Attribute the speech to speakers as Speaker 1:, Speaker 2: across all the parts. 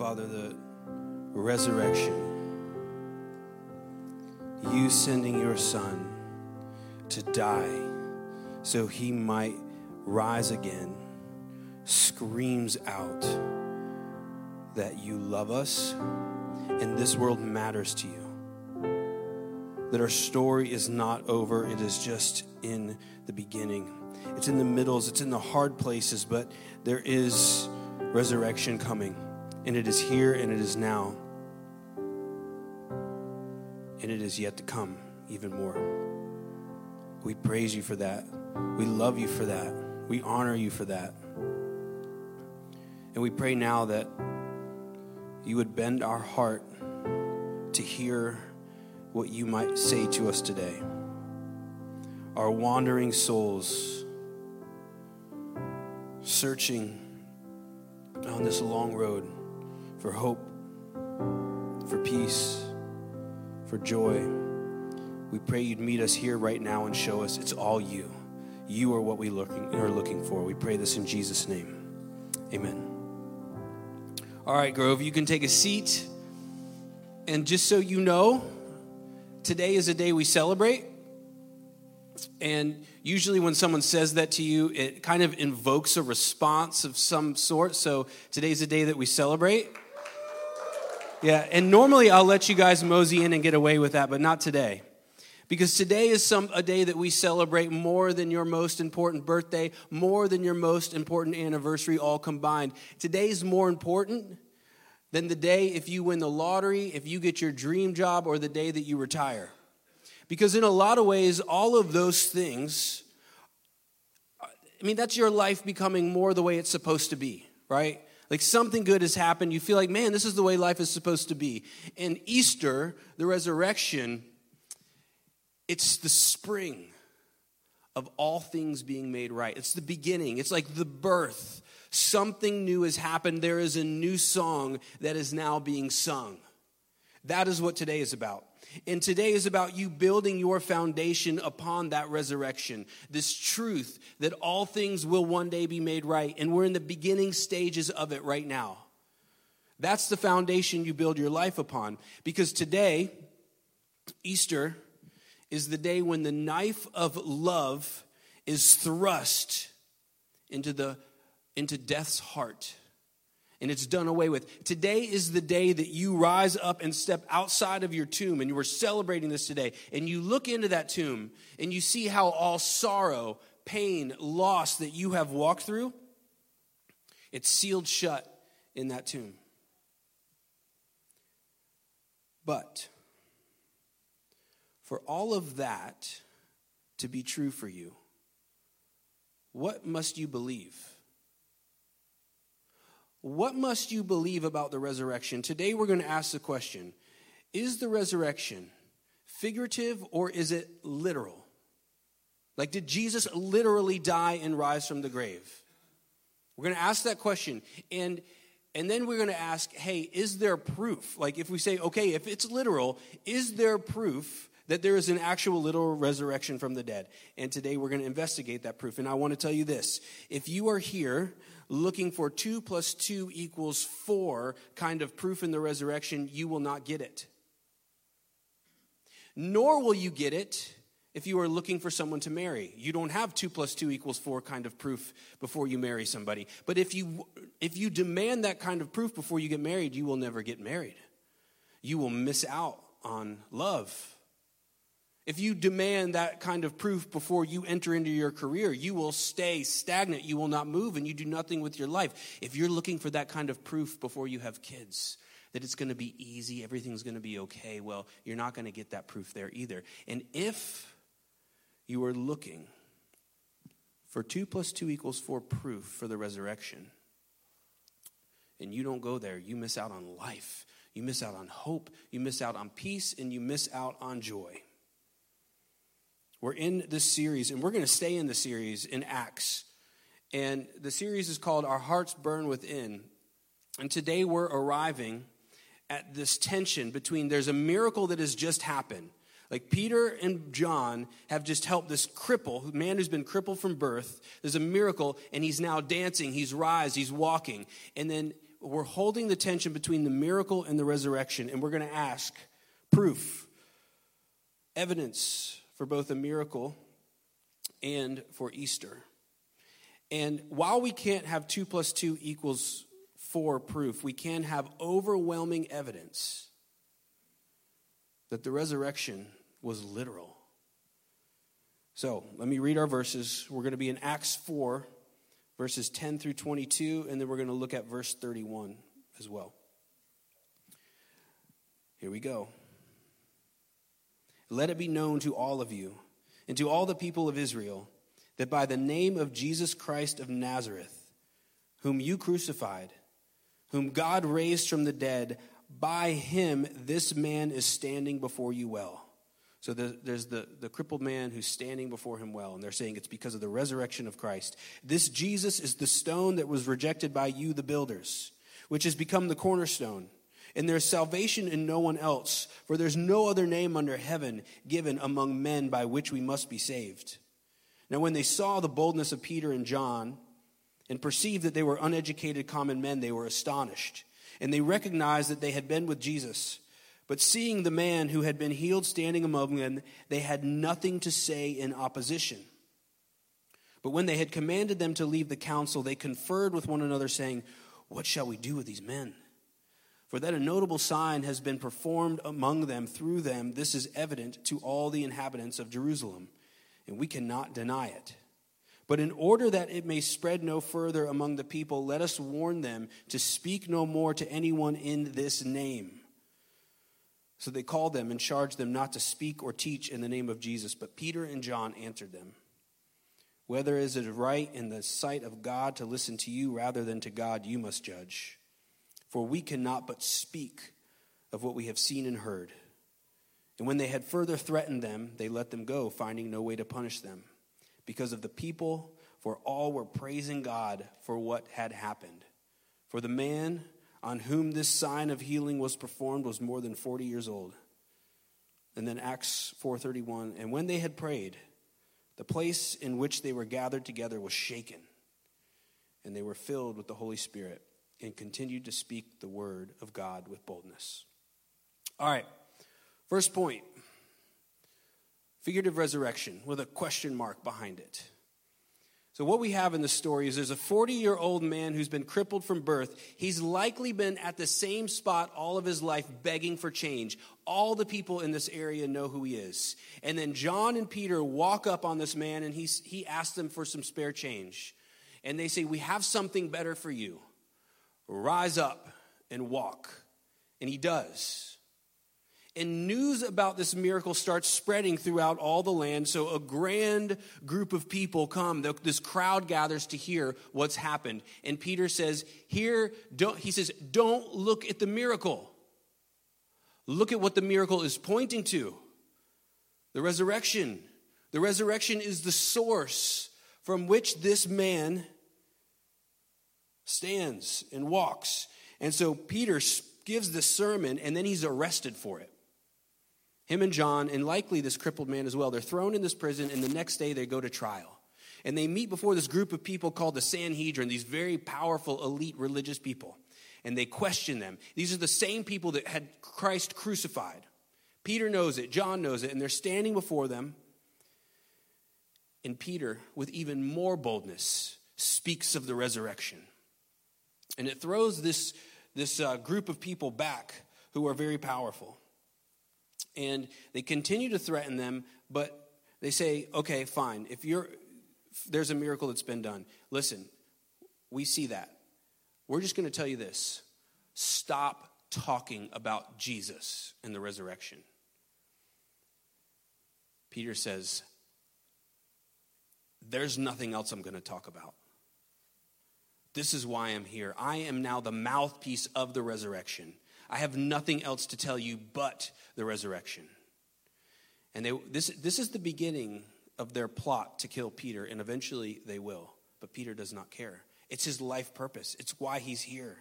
Speaker 1: Father, the resurrection, you sending your Son to die so he might rise again, screams out that you love us and this world matters to you. That our story is not over, it is just in the beginning. It's in the middles, it's in the hard places, but there is resurrection coming. And it is here and it is now. And it is yet to come even more. We praise you for that. We love you for that. We honor you for that. And we pray now that you would bend our heart to hear what you might say to us today. Our wandering souls, searching on this long road for hope, for peace, for joy. We pray you'd meet us here right now and show us it's all you. You are what we looking, are looking for. We pray this in Jesus' name. Amen. All right, Grove, you can take a seat. And just so you know, today is a day we celebrate. And usually, when someone says that to you, it kind of invokes a response of some sort. So, today's a day that we celebrate. Yeah, and normally I'll let you guys mosey in and get away with that, but not today. Because today is some, a day that we celebrate more than your most important birthday, more than your most important anniversary, all combined. Today is more important than the day if you win the lottery, if you get your dream job, or the day that you retire. Because in a lot of ways, all of those things, I mean, that's your life becoming more the way it's supposed to be, right? Like something good has happened. You feel like, man, this is the way life is supposed to be. And Easter, the resurrection, it's the spring of all things being made right. It's the beginning, it's like the birth Something new has happened. There is a new song that is now being sung. That is what today is about. And today is about you building your foundation upon that resurrection, this truth that all things will one day be made right. And we're in the beginning stages of it right now. That's the foundation you build your life upon. Because today, Easter, is the day when the knife of love is thrust into the into death's heart and it's done away with. Today is the day that you rise up and step outside of your tomb, and you are celebrating this today. And you look into that tomb and you see how all sorrow, pain, loss that you have walked through, it's sealed shut in that tomb. But for all of that to be true for you, what must you believe? What must you believe about the resurrection? Today we're going to ask the question Is the resurrection figurative or is it literal? Like, did Jesus literally die and rise from the grave? We're going to ask that question. And and then we're going to ask, hey, is there proof? Like, if we say, okay, if it's literal, is there proof that there is an actual literal resurrection from the dead? And today we're going to investigate that proof. And I want to tell you this if you are here looking for two plus two equals four kind of proof in the resurrection, you will not get it. Nor will you get it if you are looking for someone to marry. You don't have two plus two equals four kind of proof before you marry somebody. But if you, if you demand that kind of proof before you get married, you will never get married. You will miss out on love if you demand that kind of proof before you enter into your career, you will stay stagnant. You will not move and you do nothing with your life. If you're looking for that kind of proof before you have kids, that it's going to be easy, everything's going to be okay, well, you're not going to get that proof there either. And if you are looking for 2 plus 2 equals 4 proof for the resurrection, and you don't go there, you miss out on life. You miss out on hope. You miss out on peace, and you miss out on joy. We're in this series, and we're going to stay in the series in Acts. And the series is called Our Hearts Burn Within. And today we're arriving at this tension between there's a miracle that has just happened. Like Peter and John have just helped this cripple, man who's been crippled from birth. There's a miracle, and he's now dancing, he's rise, he's walking. And then we're holding the tension between the miracle and the resurrection, and we're going to ask proof, evidence for both a miracle and for Easter. And while we can't have 2 plus 2 equals 4 proof, we can have overwhelming evidence that the resurrection was literal. So let me read our verses. We're going to be in Acts 4, verses 10 through 22, and then we're going to look at verse 31 as well. Here we go. Let it be known to all of you and to all the people of Israel that by the name of Jesus Christ of Nazareth, whom you crucified, whom God raised from the dead, by him this man is standing before you well. So there's the, the crippled man who's standing before him well, and they're saying it's because of the resurrection of Christ. This Jesus is the stone that was rejected by you, the builders, which has become the cornerstone. And there's salvation in no one else, for there's no other name under heaven given among men by which we must be saved. Now, when they saw the boldness of Peter and John and perceived that they were uneducated common men, they were astonished. And they recognized that they had been with Jesus. But seeing the man who had been healed standing among them, they had nothing to say in opposition. But when they had commanded them to leave the council, they conferred with one another, saying, What shall we do with these men? For that a notable sign has been performed among them through them, this is evident to all the inhabitants of Jerusalem and we cannot deny it. But in order that it may spread no further among the people, let us warn them to speak no more to anyone in this name. So they called them and charged them not to speak or teach in the name of Jesus. But Peter and John answered them Whether is it right in the sight of God to listen to you rather than to God, you must judge. For we cannot but speak of what we have seen and heard. And when they had further threatened them, they let them go, finding no way to punish them because of the people, for all were praising God for what had happened. For the man on whom this sign of healing was performed was more than 40 years old. And then Acts 4:31, and when they had prayed, the place in which they were gathered together was shaken, and they were filled with the Holy Spirit and continued to speak the word of God with boldness. All right. First point figurative resurrection with a question mark behind it. So, what we have in the story is there's a 40 year old man who's been crippled from birth. He's likely been at the same spot all of his life begging for change. All the people in this area know who he is. And then John and Peter walk up on this man and he's, he asks them for some spare change. And they say, We have something better for you. Rise up and walk. And he does. And news about this miracle starts spreading throughout all the land. So a grand group of people come. This crowd gathers to hear what's happened. And Peter says, Here, don't, he says, don't look at the miracle. Look at what the miracle is pointing to the resurrection. The resurrection is the source from which this man stands and walks. And so Peter gives the sermon and then he's arrested for it him and John, and likely this crippled man as well. They're thrown in this prison, and the next day they go to trial. And they meet before this group of people called the Sanhedrin, these very powerful, elite religious people. And they question them. These are the same people that had Christ crucified. Peter knows it, John knows it, and they're standing before them. And Peter, with even more boldness, speaks of the resurrection. And it throws this, this uh, group of people back who are very powerful. And they continue to threaten them, but they say, okay, fine. If you're, if there's a miracle that's been done, listen, we see that. We're just going to tell you this stop talking about Jesus and the resurrection. Peter says, There's nothing else I'm going to talk about. This is why I'm here. I am now the mouthpiece of the resurrection. I have nothing else to tell you but the resurrection. And they, this, this is the beginning of their plot to kill Peter, and eventually they will. But Peter does not care. It's his life purpose, it's why he's here.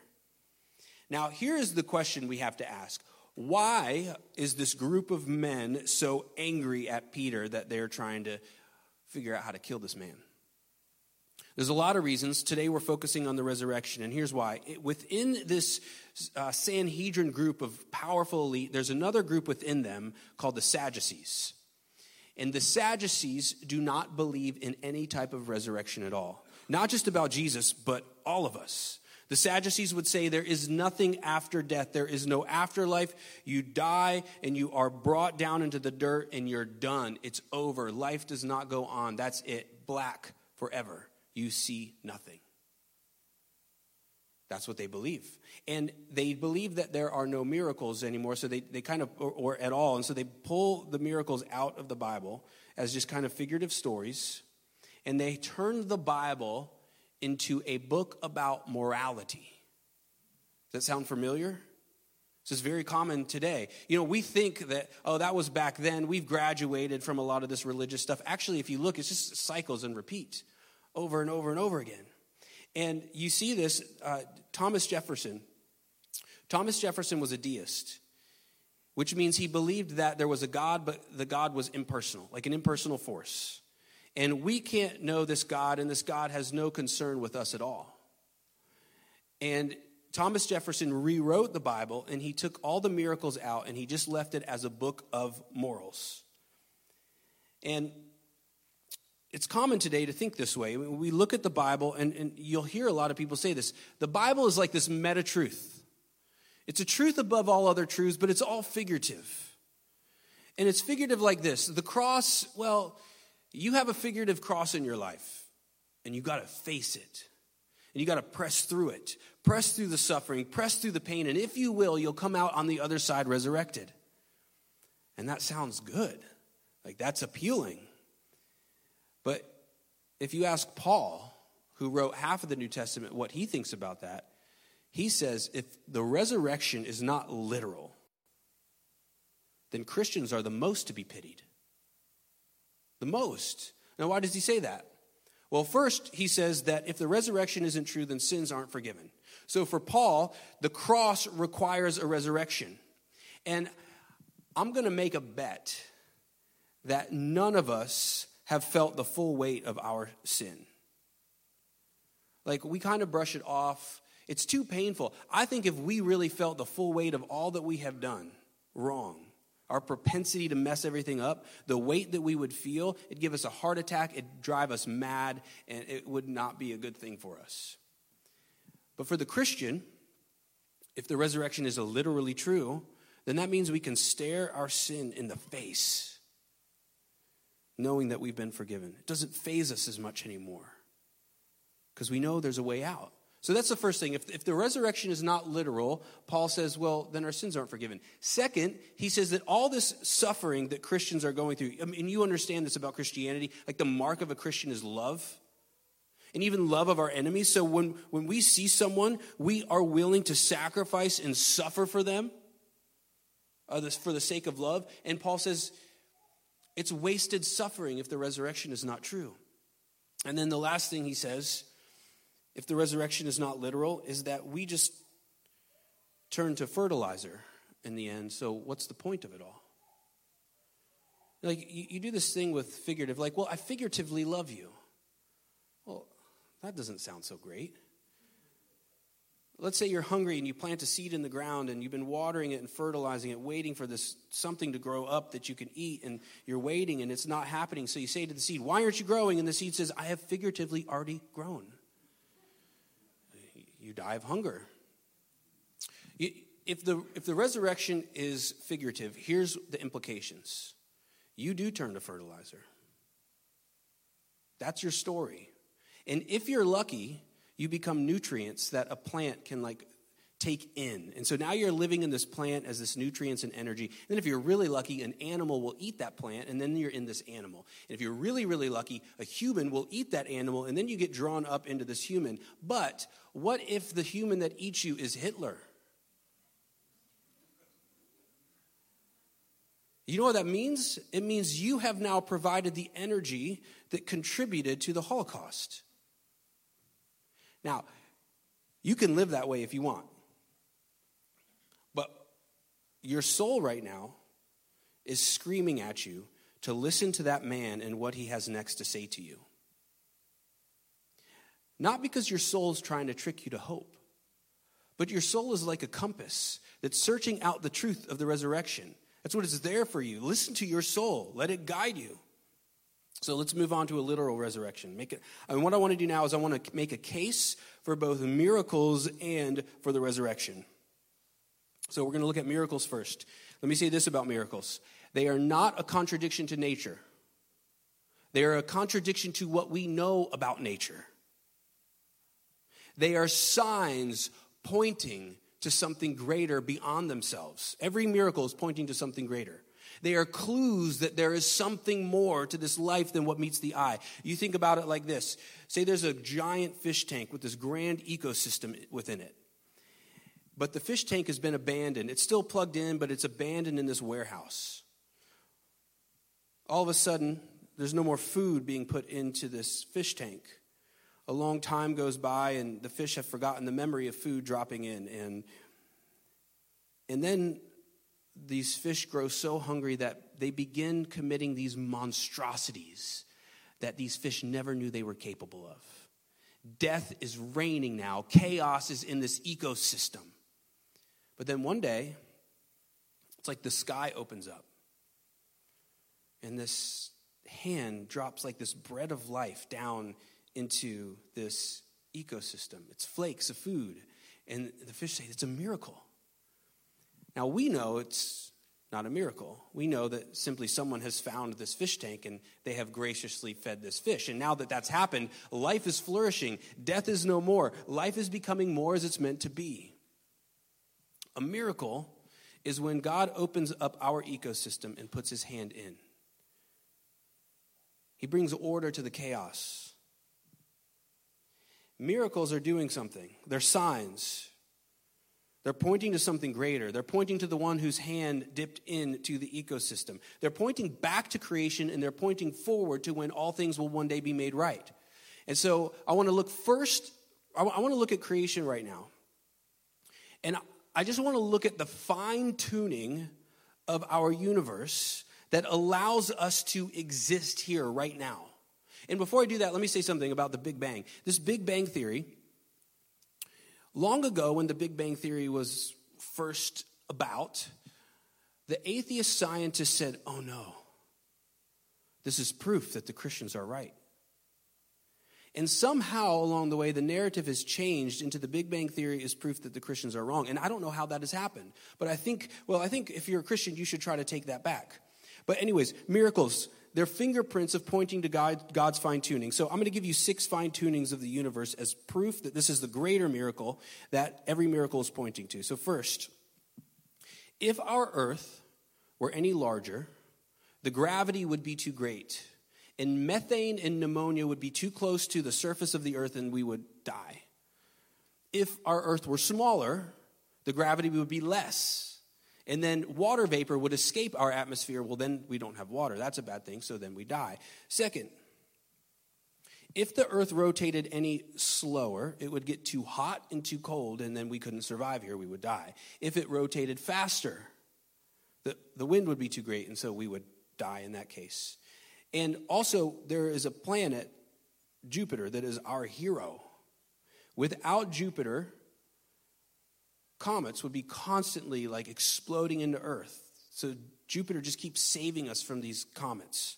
Speaker 1: Now, here is the question we have to ask Why is this group of men so angry at Peter that they're trying to figure out how to kill this man? There's a lot of reasons. Today we're focusing on the resurrection, and here's why. It, within this uh, Sanhedrin group of powerful elite, there's another group within them called the Sadducees. And the Sadducees do not believe in any type of resurrection at all. Not just about Jesus, but all of us. The Sadducees would say there is nothing after death. There is no afterlife. You die and you are brought down into the dirt and you're done. It's over. Life does not go on. That's it. Black forever. You see nothing. That's what they believe. And they believe that there are no miracles anymore, so they, they kind of, or, or at all. And so they pull the miracles out of the Bible as just kind of figurative stories. And they turn the Bible into a book about morality. Does that sound familiar? This is very common today. You know, we think that, oh, that was back then. We've graduated from a lot of this religious stuff. Actually, if you look, it's just cycles and repeat over and over and over again. And you see this, uh, Thomas Jefferson. Thomas Jefferson was a deist, which means he believed that there was a God, but the God was impersonal, like an impersonal force. And we can't know this God, and this God has no concern with us at all. And Thomas Jefferson rewrote the Bible, and he took all the miracles out, and he just left it as a book of morals. And it's common today to think this way. We look at the Bible, and, and you'll hear a lot of people say this. The Bible is like this meta truth. It's a truth above all other truths, but it's all figurative. And it's figurative like this the cross, well, you have a figurative cross in your life, and you got to face it. And you got to press through it, press through the suffering, press through the pain, and if you will, you'll come out on the other side resurrected. And that sounds good. Like that's appealing. But if you ask Paul, who wrote half of the New Testament, what he thinks about that, he says if the resurrection is not literal, then Christians are the most to be pitied. The most. Now, why does he say that? Well, first, he says that if the resurrection isn't true, then sins aren't forgiven. So for Paul, the cross requires a resurrection. And I'm going to make a bet that none of us have felt the full weight of our sin. Like we kind of brush it off. It's too painful. I think if we really felt the full weight of all that we have done wrong, our propensity to mess everything up, the weight that we would feel, it'd give us a heart attack, it'd drive us mad, and it would not be a good thing for us. But for the Christian, if the resurrection is literally true, then that means we can stare our sin in the face knowing that we've been forgiven. It doesn't faze us as much anymore because we know there's a way out. So that's the first thing. If, if the resurrection is not literal, Paul says, well, then our sins aren't forgiven. Second, he says that all this suffering that Christians are going through, I mean, you understand this about Christianity, like the mark of a Christian is love. And even love of our enemies. So when, when we see someone, we are willing to sacrifice and suffer for them uh, this, for the sake of love. And Paul says, it's wasted suffering if the resurrection is not true. And then the last thing he says, if the resurrection is not literal, is that we just turn to fertilizer in the end. So, what's the point of it all? Like, you, you do this thing with figurative, like, well, I figuratively love you. Well, that doesn't sound so great. Let's say you're hungry and you plant a seed in the ground and you've been watering it and fertilizing it, waiting for this something to grow up that you can eat, and you're waiting and it's not happening. So you say to the seed, Why aren't you growing? And the seed says, I have figuratively already grown. You die of hunger. If the, if the resurrection is figurative, here's the implications you do turn to fertilizer. That's your story. And if you're lucky, you become nutrients that a plant can like take in. And so now you're living in this plant as this nutrients and energy. And then if you're really lucky, an animal will eat that plant, and then you're in this animal. And if you're really, really lucky, a human will eat that animal, and then you get drawn up into this human. But what if the human that eats you is Hitler? You know what that means? It means you have now provided the energy that contributed to the Holocaust. Now, you can live that way if you want. But your soul right now is screaming at you to listen to that man and what he has next to say to you. Not because your soul is trying to trick you to hope, but your soul is like a compass that's searching out the truth of the resurrection. That's what is there for you. Listen to your soul, let it guide you. So let's move on to a literal resurrection. Make it, I mean, what I want to do now is I want to make a case for both miracles and for the resurrection. So we're going to look at miracles first. Let me say this about miracles they are not a contradiction to nature, they are a contradiction to what we know about nature. They are signs pointing to something greater beyond themselves. Every miracle is pointing to something greater. They are clues that there is something more to this life than what meets the eye. You think about it like this say there's a giant fish tank with this grand ecosystem within it. But the fish tank has been abandoned. It's still plugged in, but it's abandoned in this warehouse. All of a sudden, there's no more food being put into this fish tank. A long time goes by, and the fish have forgotten the memory of food dropping in. And, and then these fish grow so hungry that they begin committing these monstrosities that these fish never knew they were capable of. Death is reigning now, chaos is in this ecosystem. But then one day, it's like the sky opens up, and this hand drops like this bread of life down into this ecosystem. It's flakes of food. And the fish say, It's a miracle. Now, we know it's not a miracle. We know that simply someone has found this fish tank and they have graciously fed this fish. And now that that's happened, life is flourishing. Death is no more. Life is becoming more as it's meant to be. A miracle is when God opens up our ecosystem and puts his hand in. He brings order to the chaos. Miracles are doing something, they're signs. They're pointing to something greater. They're pointing to the one whose hand dipped into the ecosystem. They're pointing back to creation and they're pointing forward to when all things will one day be made right. And so I want to look first, I want to look at creation right now. And I just want to look at the fine tuning of our universe that allows us to exist here right now. And before I do that, let me say something about the Big Bang. This Big Bang Theory Long ago, when the Big Bang Theory was first about, the atheist scientists said, oh no, this is proof that the Christians are right. And somehow along the way, the narrative has changed into the Big Bang Theory is proof that the Christians are wrong. And I don't know how that has happened. But I think, well, I think if you're a Christian, you should try to take that back. But, anyways, miracles. They're fingerprints of pointing to God, God's fine tuning. So I'm going to give you six fine tunings of the universe as proof that this is the greater miracle that every miracle is pointing to. So, first, if our earth were any larger, the gravity would be too great, and methane and ammonia would be too close to the surface of the earth and we would die. If our earth were smaller, the gravity would be less and then water vapor would escape our atmosphere. Well, then we don't have water. That's a bad thing, so then we die. Second, if the earth rotated any slower, it would get too hot and too cold, and then we couldn't survive here. We would die. If it rotated faster, the, the wind would be too great, and so we would die in that case. And also, there is a planet, Jupiter, that is our hero. Without Jupiter, comets would be constantly like exploding into Earth. So Jupiter just keeps saving us from these comets,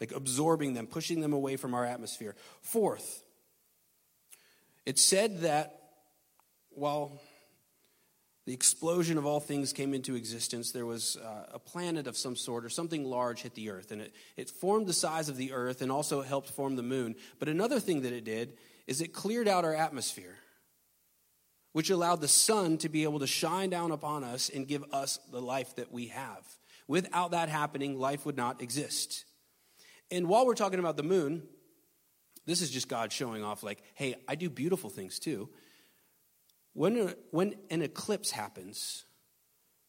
Speaker 1: like absorbing them, pushing them away from our atmosphere. Fourth, it said that while the explosion of all things came into existence, there was uh, a planet of some sort or something large hit the earth, and it, it formed the size of the earth and also helped form the moon. But another thing that it did is it cleared out our atmosphere which allowed the sun to be able to shine down upon us and give us the life that we have. Without that happening, life would not exist. And while we're talking about the moon, this is just God showing off, like, hey, I do beautiful things too. When, when an eclipse happens,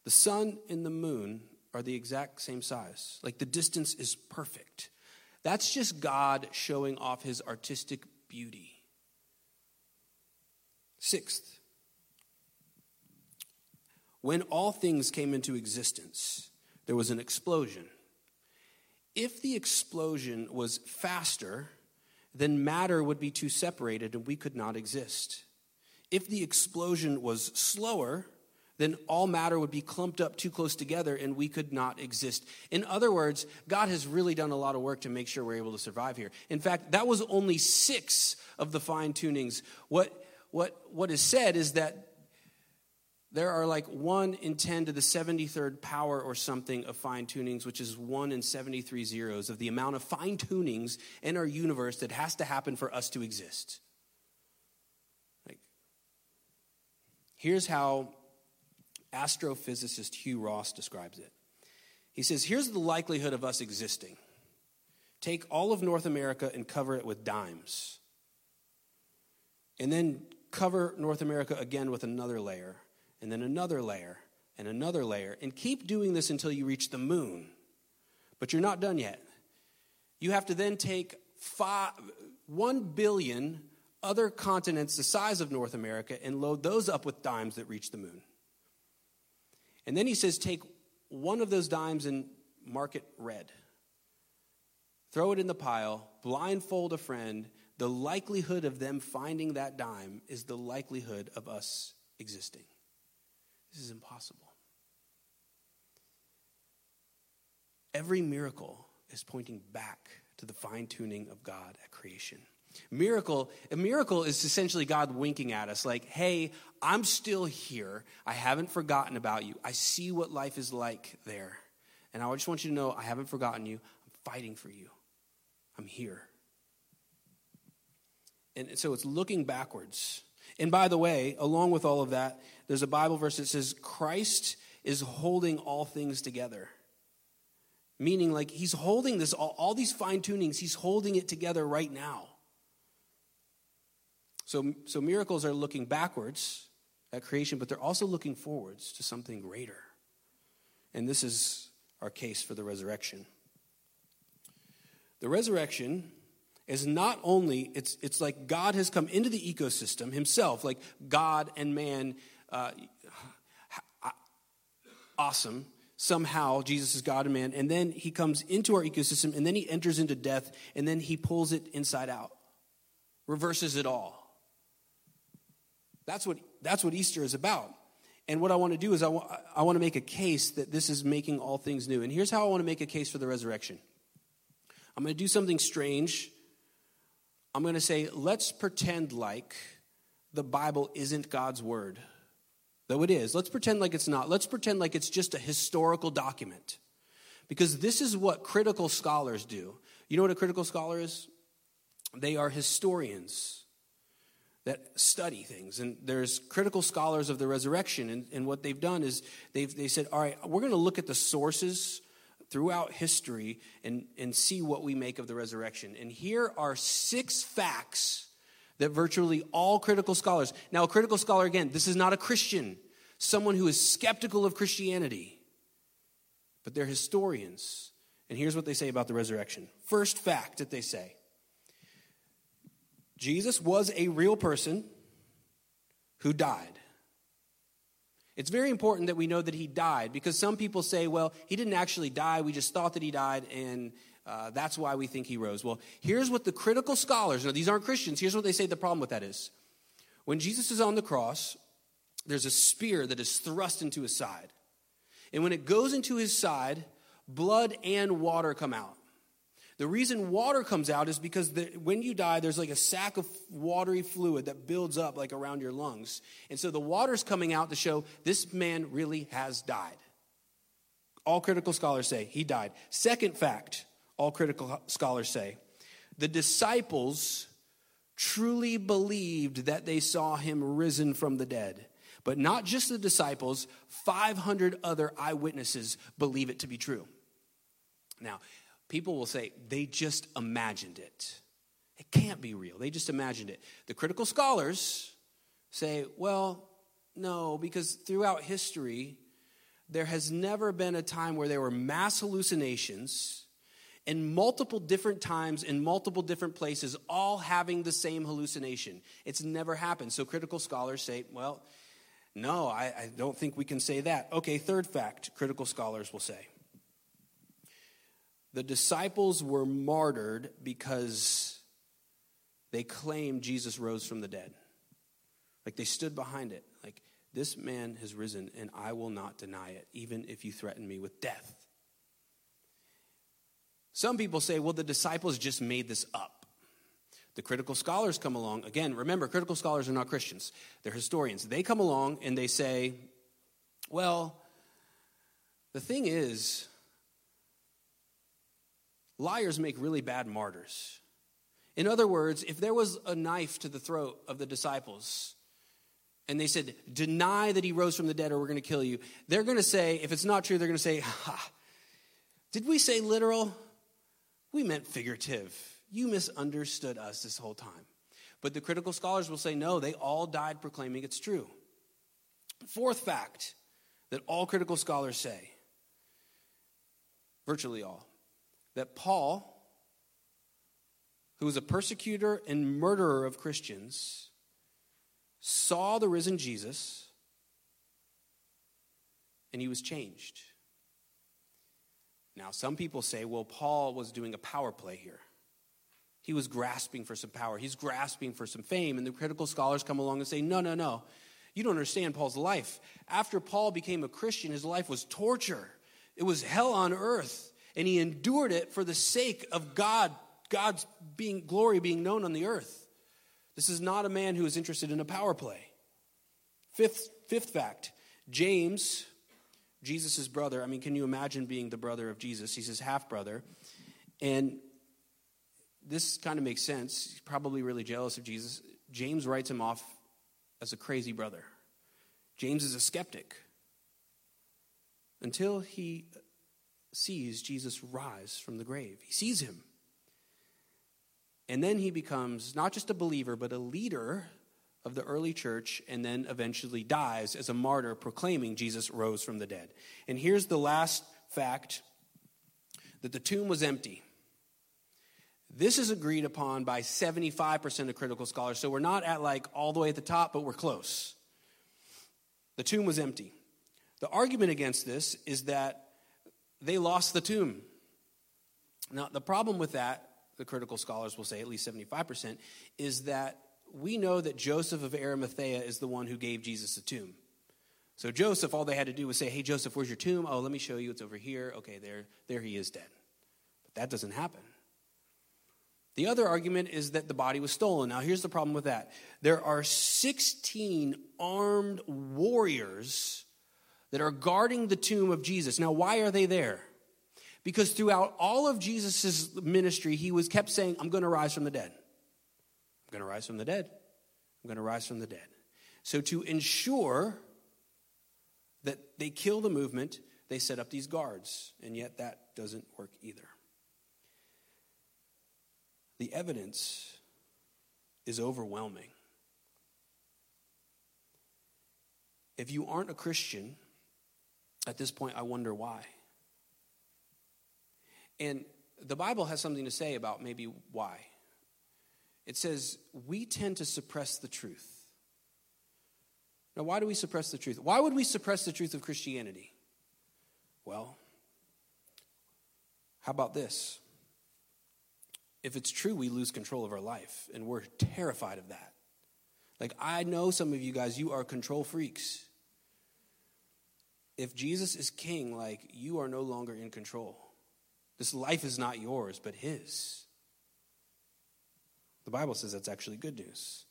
Speaker 1: the sun and the moon are the exact same size. Like the distance is perfect. That's just God showing off his artistic beauty. Sixth, when all things came into existence, there was an explosion. If the explosion was faster then matter would be too separated and we could not exist. If the explosion was slower, then all matter would be clumped up too close together and we could not exist. In other words, God has really done a lot of work to make sure we're able to survive here. In fact, that was only six of the fine tunings. What, what, what is said is that there are like 1 in 10 to the 73rd power or something of fine tunings, which is 1 in 73 zeros of the amount of fine tunings in our universe that has to happen for us to exist. Like, here's how astrophysicist Hugh Ross describes it. He says, Here's the likelihood of us existing. Take all of North America and cover it with dimes. And then cover North America again with another layer and then another layer and another layer, and keep doing this until you reach the moon. But you're not done yet. You have to then take five, 1 billion other continents the size of North America and load those up with dimes that reach the moon. And then he says, take one of those dimes and mark it red. Throw it in the pile, blindfold a friend. The likelihood of them finding that dime is the likelihood of us existing. This is impossible. Every miracle is pointing back to the fine tuning of God at creation. Miracle, a miracle is essentially God winking at us, like, hey, I'm still here. I haven't forgotten about you. I see what life is like there. And I just want you to know I haven't forgotten you. I'm fighting for you. I'm here. And so it's looking backwards. And by the way, along with all of that, there's a Bible verse that says Christ is holding all things together. Meaning, like, he's holding this, all, all these fine tunings, he's holding it together right now. So, so miracles are looking backwards at creation, but they're also looking forwards to something greater. And this is our case for the resurrection. The resurrection is not only it's it's like God has come into the ecosystem himself, like God and man uh, awesome. Somehow, Jesus is God and man. And then he comes into our ecosystem, and then he enters into death, and then he pulls it inside out, reverses it all. That's what, that's what Easter is about. And what I want to do is I, wa- I want to make a case that this is making all things new. And here's how I want to make a case for the resurrection I'm going to do something strange. I'm going to say, let's pretend like the Bible isn't God's word though it is. Let's pretend like it's not. Let's pretend like it's just a historical document. Because this is what critical scholars do. You know what a critical scholar is? They are historians that study things. And there's critical scholars of the resurrection. And, and what they've done is they've they said, all right, we're going to look at the sources throughout history and, and see what we make of the resurrection. And here are six facts that virtually all critical scholars, now, a critical scholar, again, this is not a Christian, someone who is skeptical of Christianity, but they're historians. And here's what they say about the resurrection. First fact that they say Jesus was a real person who died. It's very important that we know that he died because some people say, well, he didn't actually die. We just thought that he died, and uh, that's why we think he rose. Well, here's what the critical scholars, now these aren't Christians, here's what they say the problem with that is. When Jesus is on the cross, there's a spear that is thrust into his side. And when it goes into his side, blood and water come out. The reason water comes out is because the, when you die, there's like a sack of watery fluid that builds up like around your lungs. And so the water's coming out to show this man really has died. All critical scholars say he died. Second fact all critical scholars say. The disciples truly believed that they saw him risen from the dead. But not just the disciples, 500 other eyewitnesses believe it to be true. Now, people will say they just imagined it. It can't be real. They just imagined it. The critical scholars say, well, no, because throughout history, there has never been a time where there were mass hallucinations in multiple different times in multiple different places, all having the same hallucination. It's never happened. So critical scholars say, well, no, I, I don't think we can say that. Okay, third fact, critical scholars will say. The disciples were martyred because they claimed Jesus rose from the dead. Like they stood behind it. Like, this man has risen, and I will not deny it, even if you threaten me with death. Some people say, well, the disciples just made this up. The critical scholars come along. Again, remember, critical scholars are not Christians, they're historians. They come along and they say, well, the thing is, liars make really bad martyrs. In other words, if there was a knife to the throat of the disciples, and they said, Deny that he rose from the dead or we're going to kill you, they're going to say, if it's not true, they're going to say, Ha, did we say literal? We meant figurative. You misunderstood us this whole time. But the critical scholars will say, No, they all died proclaiming it's true. Fourth fact that all critical scholars say, virtually all, that Paul, who was a persecutor and murderer of Christians, saw the risen Jesus and he was changed. Now, some people say, well, Paul was doing a power play here. He was grasping for some power. He's grasping for some fame. And the critical scholars come along and say, no, no, no. You don't understand Paul's life. After Paul became a Christian, his life was torture, it was hell on earth. And he endured it for the sake of God, God's being, glory being known on the earth. This is not a man who is interested in a power play. Fifth, fifth fact James, Jesus' brother, I mean, can you imagine being the brother of Jesus? He's his half brother. And this kind of makes sense. He's probably really jealous of Jesus. James writes him off as a crazy brother. James is a skeptic until he sees Jesus rise from the grave. He sees him. And then he becomes not just a believer, but a leader of the early church, and then eventually dies as a martyr proclaiming Jesus rose from the dead. And here's the last fact that the tomb was empty. This is agreed upon by 75% of critical scholars. So we're not at like all the way at the top, but we're close. The tomb was empty. The argument against this is that they lost the tomb. Now, the problem with that the critical scholars will say, at least 75%, is that we know that Joseph of Arimathea is the one who gave Jesus a tomb. So Joseph, all they had to do was say, Hey, Joseph, where's your tomb? Oh, let me show you. It's over here. Okay, there, there he is dead. But that doesn't happen. The other argument is that the body was stolen. Now, here's the problem with that there are 16 armed warriors that are guarding the tomb of Jesus. Now, why are they there? Because throughout all of Jesus' ministry, he was kept saying, I'm going to rise from the dead. I'm going to rise from the dead. I'm going to rise from the dead. So, to ensure that they kill the movement, they set up these guards. And yet, that doesn't work either. The evidence is overwhelming. If you aren't a Christian, at this point, I wonder why. And the Bible has something to say about maybe why. It says, we tend to suppress the truth. Now, why do we suppress the truth? Why would we suppress the truth of Christianity? Well, how about this? If it's true, we lose control of our life, and we're terrified of that. Like, I know some of you guys, you are control freaks. If Jesus is king, like, you are no longer in control. This life is not yours, but His. The Bible says that's actually good news.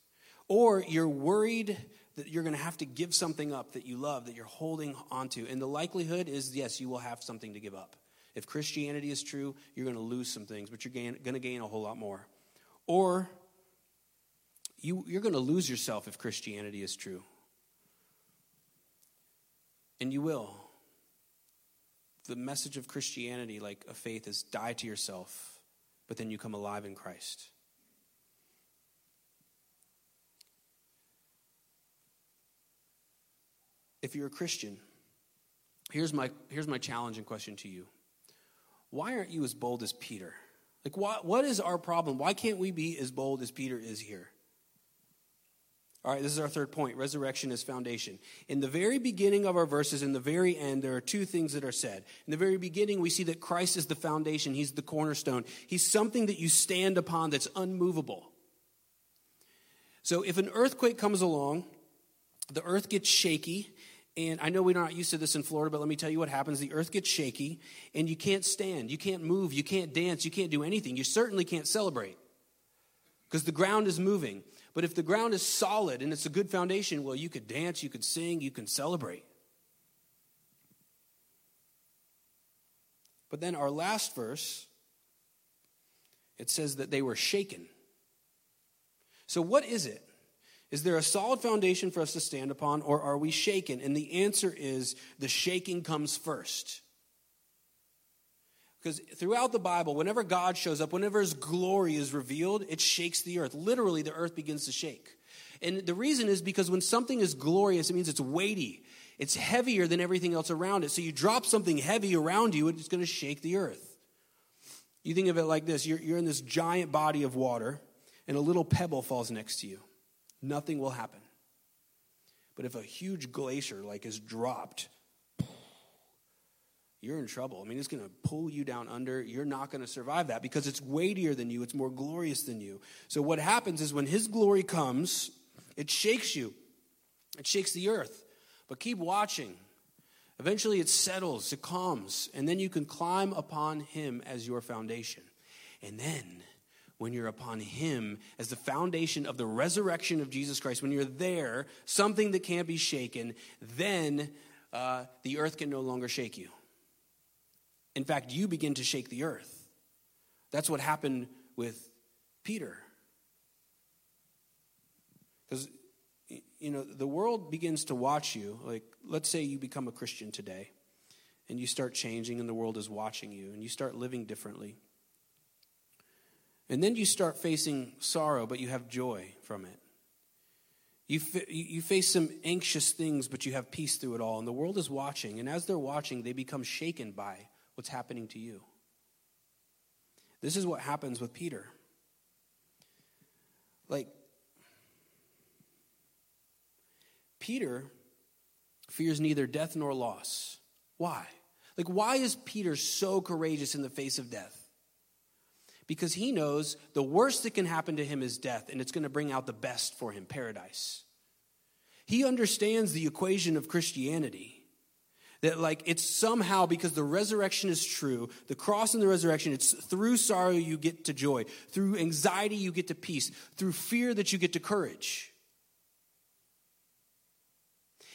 Speaker 1: Or you're worried that you're going to have to give something up that you love, that you're holding onto. And the likelihood is, yes, you will have something to give up. If Christianity is true, you're going to lose some things, but you're gain, going to gain a whole lot more. Or you, you're going to lose yourself if Christianity is true. And you will the message of Christianity, like a faith, is die to yourself, but then you come alive in Christ. If you're a Christian, here's my, here's my challenging question to you. Why aren't you as bold as Peter? Like, what, what is our problem? Why can't we be as bold as Peter is here? All right, this is our third point resurrection is foundation. In the very beginning of our verses, in the very end, there are two things that are said. In the very beginning, we see that Christ is the foundation, He's the cornerstone, He's something that you stand upon that's unmovable. So if an earthquake comes along, the earth gets shaky. And I know we're not used to this in Florida, but let me tell you what happens. The earth gets shaky, and you can't stand, you can't move, you can't dance, you can't do anything. You certainly can't celebrate because the ground is moving. But if the ground is solid and it's a good foundation, well, you could dance, you could sing, you can celebrate. But then our last verse, it says that they were shaken. So, what is it? Is there a solid foundation for us to stand upon, or are we shaken? And the answer is the shaking comes first. Because throughout the Bible, whenever God shows up, whenever his glory is revealed, it shakes the earth. Literally, the earth begins to shake. And the reason is because when something is glorious, it means it's weighty, it's heavier than everything else around it. So you drop something heavy around you, it's going to shake the earth. You think of it like this you're, you're in this giant body of water, and a little pebble falls next to you. Nothing will happen. But if a huge glacier like is dropped, you're in trouble. I mean, it's going to pull you down under. You're not going to survive that because it's weightier than you, it's more glorious than you. So, what happens is when His glory comes, it shakes you, it shakes the earth. But keep watching. Eventually, it settles, it calms, and then you can climb upon Him as your foundation. And then, when you're upon Him as the foundation of the resurrection of Jesus Christ, when you're there, something that can't be shaken, then uh, the earth can no longer shake you. In fact, you begin to shake the earth. That's what happened with Peter. Because, you know, the world begins to watch you. Like, let's say you become a Christian today and you start changing and the world is watching you and you start living differently. And then you start facing sorrow, but you have joy from it. You, you face some anxious things, but you have peace through it all. And the world is watching. And as they're watching, they become shaken by what's happening to you. This is what happens with Peter. Like, Peter fears neither death nor loss. Why? Like, why is Peter so courageous in the face of death? Because he knows the worst that can happen to him is death, and it's going to bring out the best for him paradise. He understands the equation of Christianity. That, like, it's somehow because the resurrection is true, the cross and the resurrection, it's through sorrow you get to joy, through anxiety you get to peace, through fear that you get to courage.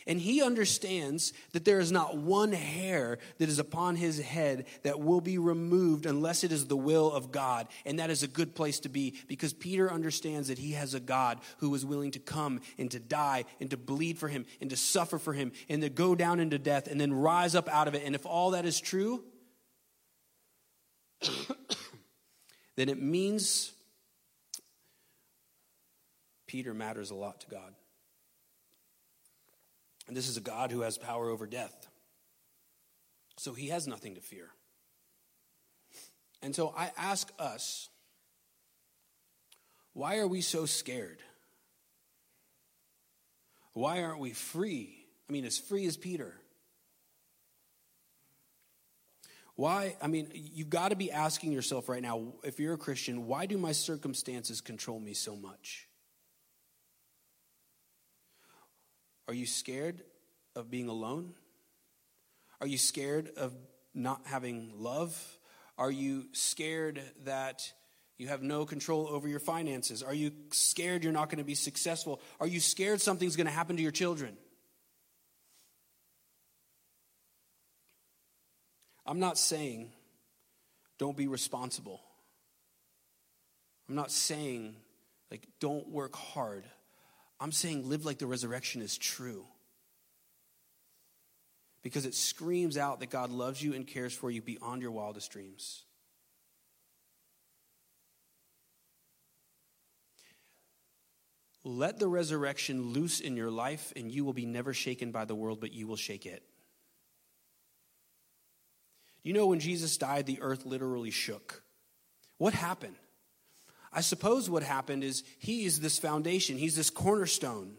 Speaker 1: And he understands that there is not one hair that is upon his head that will be removed unless it is the will of God. And that is a good place to be because Peter understands that he has a God who is willing to come and to die and to bleed for him and to suffer for him and to go down into death and then rise up out of it. And if all that is true, then it means Peter matters a lot to God. And this is a God who has power over death. So he has nothing to fear. And so I ask us, why are we so scared? Why aren't we free? I mean, as free as Peter. Why? I mean, you've got to be asking yourself right now, if you're a Christian, why do my circumstances control me so much? Are you scared of being alone? Are you scared of not having love? Are you scared that you have no control over your finances? Are you scared you're not going to be successful? Are you scared something's going to happen to your children? I'm not saying don't be responsible. I'm not saying like don't work hard. I'm saying live like the resurrection is true. Because it screams out that God loves you and cares for you beyond your wildest dreams. Let the resurrection loose in your life, and you will be never shaken by the world, but you will shake it. You know, when Jesus died, the earth literally shook. What happened? I suppose what happened is he is this foundation, he's this cornerstone.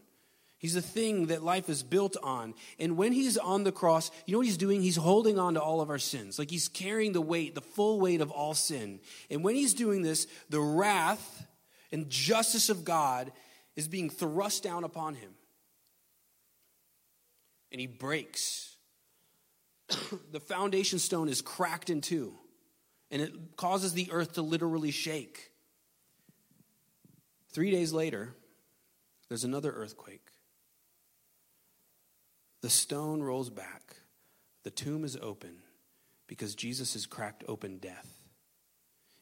Speaker 1: He's the thing that life is built on. And when he's on the cross, you know what he's doing? He's holding on to all of our sins. Like he's carrying the weight, the full weight of all sin. And when he's doing this, the wrath and justice of God is being thrust down upon him. And he breaks. the foundation stone is cracked in two, and it causes the earth to literally shake. Three days later, there's another earthquake. The stone rolls back, the tomb is open because Jesus has cracked open death.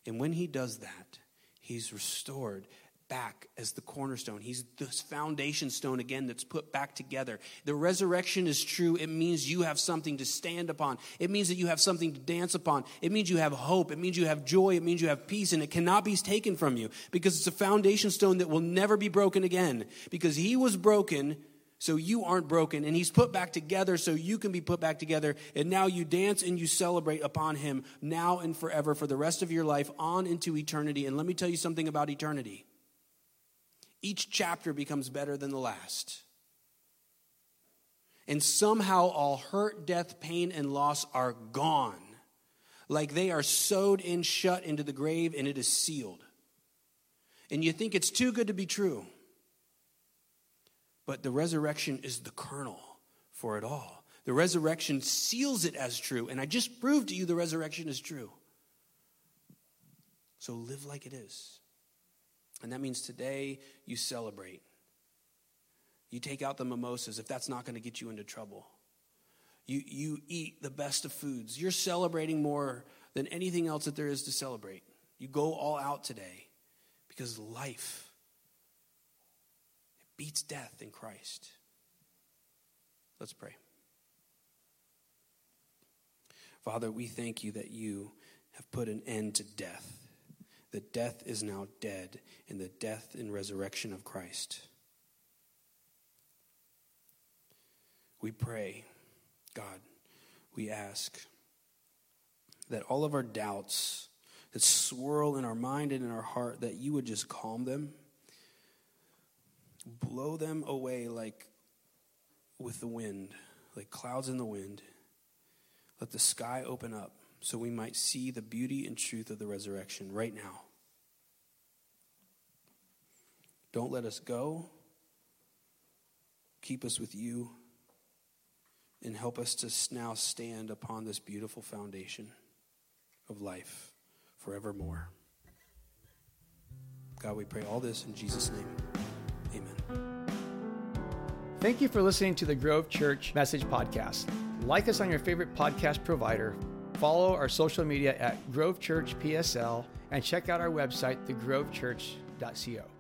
Speaker 1: And when he does that, he's restored back as the cornerstone. He's this foundation stone again that's put back together. The resurrection is true. It means you have something to stand upon. It means that you have something to dance upon. It means you have hope. It means you have joy. It means you have peace, and it cannot be taken from you because it's a foundation stone that will never be broken again. Because he was broken so you aren't broken. And he's put back together so you can be put back together. And now you dance and you celebrate upon him now and forever for the rest of your life on into eternity. And let me tell you something about eternity each chapter becomes better than the last. And somehow all hurt, death, pain, and loss are gone. Like they are sewed in shut into the grave and it is sealed. And you think it's too good to be true. But the resurrection is the kernel for it all. The resurrection seals it as true. And I just proved to you the resurrection is true. So live like it is. And that means today you celebrate. You take out the mimosas if that's not going to get you into trouble. You, you eat the best of foods. You're celebrating more than anything else that there is to celebrate. You go all out today because life it beats death in Christ. Let's pray. Father, we thank you that you have put an end to death that death is now dead in the death and resurrection of Christ. We pray, God, we ask that all of our doubts that swirl in our mind and in our heart, that you would just calm them, blow them away like with the wind, like clouds in the wind. Let the sky open up so we might see the beauty and truth of the resurrection right now. Don't let us go. Keep us with you and help us to now stand upon this beautiful foundation of life forevermore. God, we pray all this in Jesus' name. Amen.
Speaker 2: Thank you for listening to the Grove Church Message Podcast. Like us on your favorite podcast provider Follow our social media at Grove Church PSL and check out our website, thegrovechurch.co.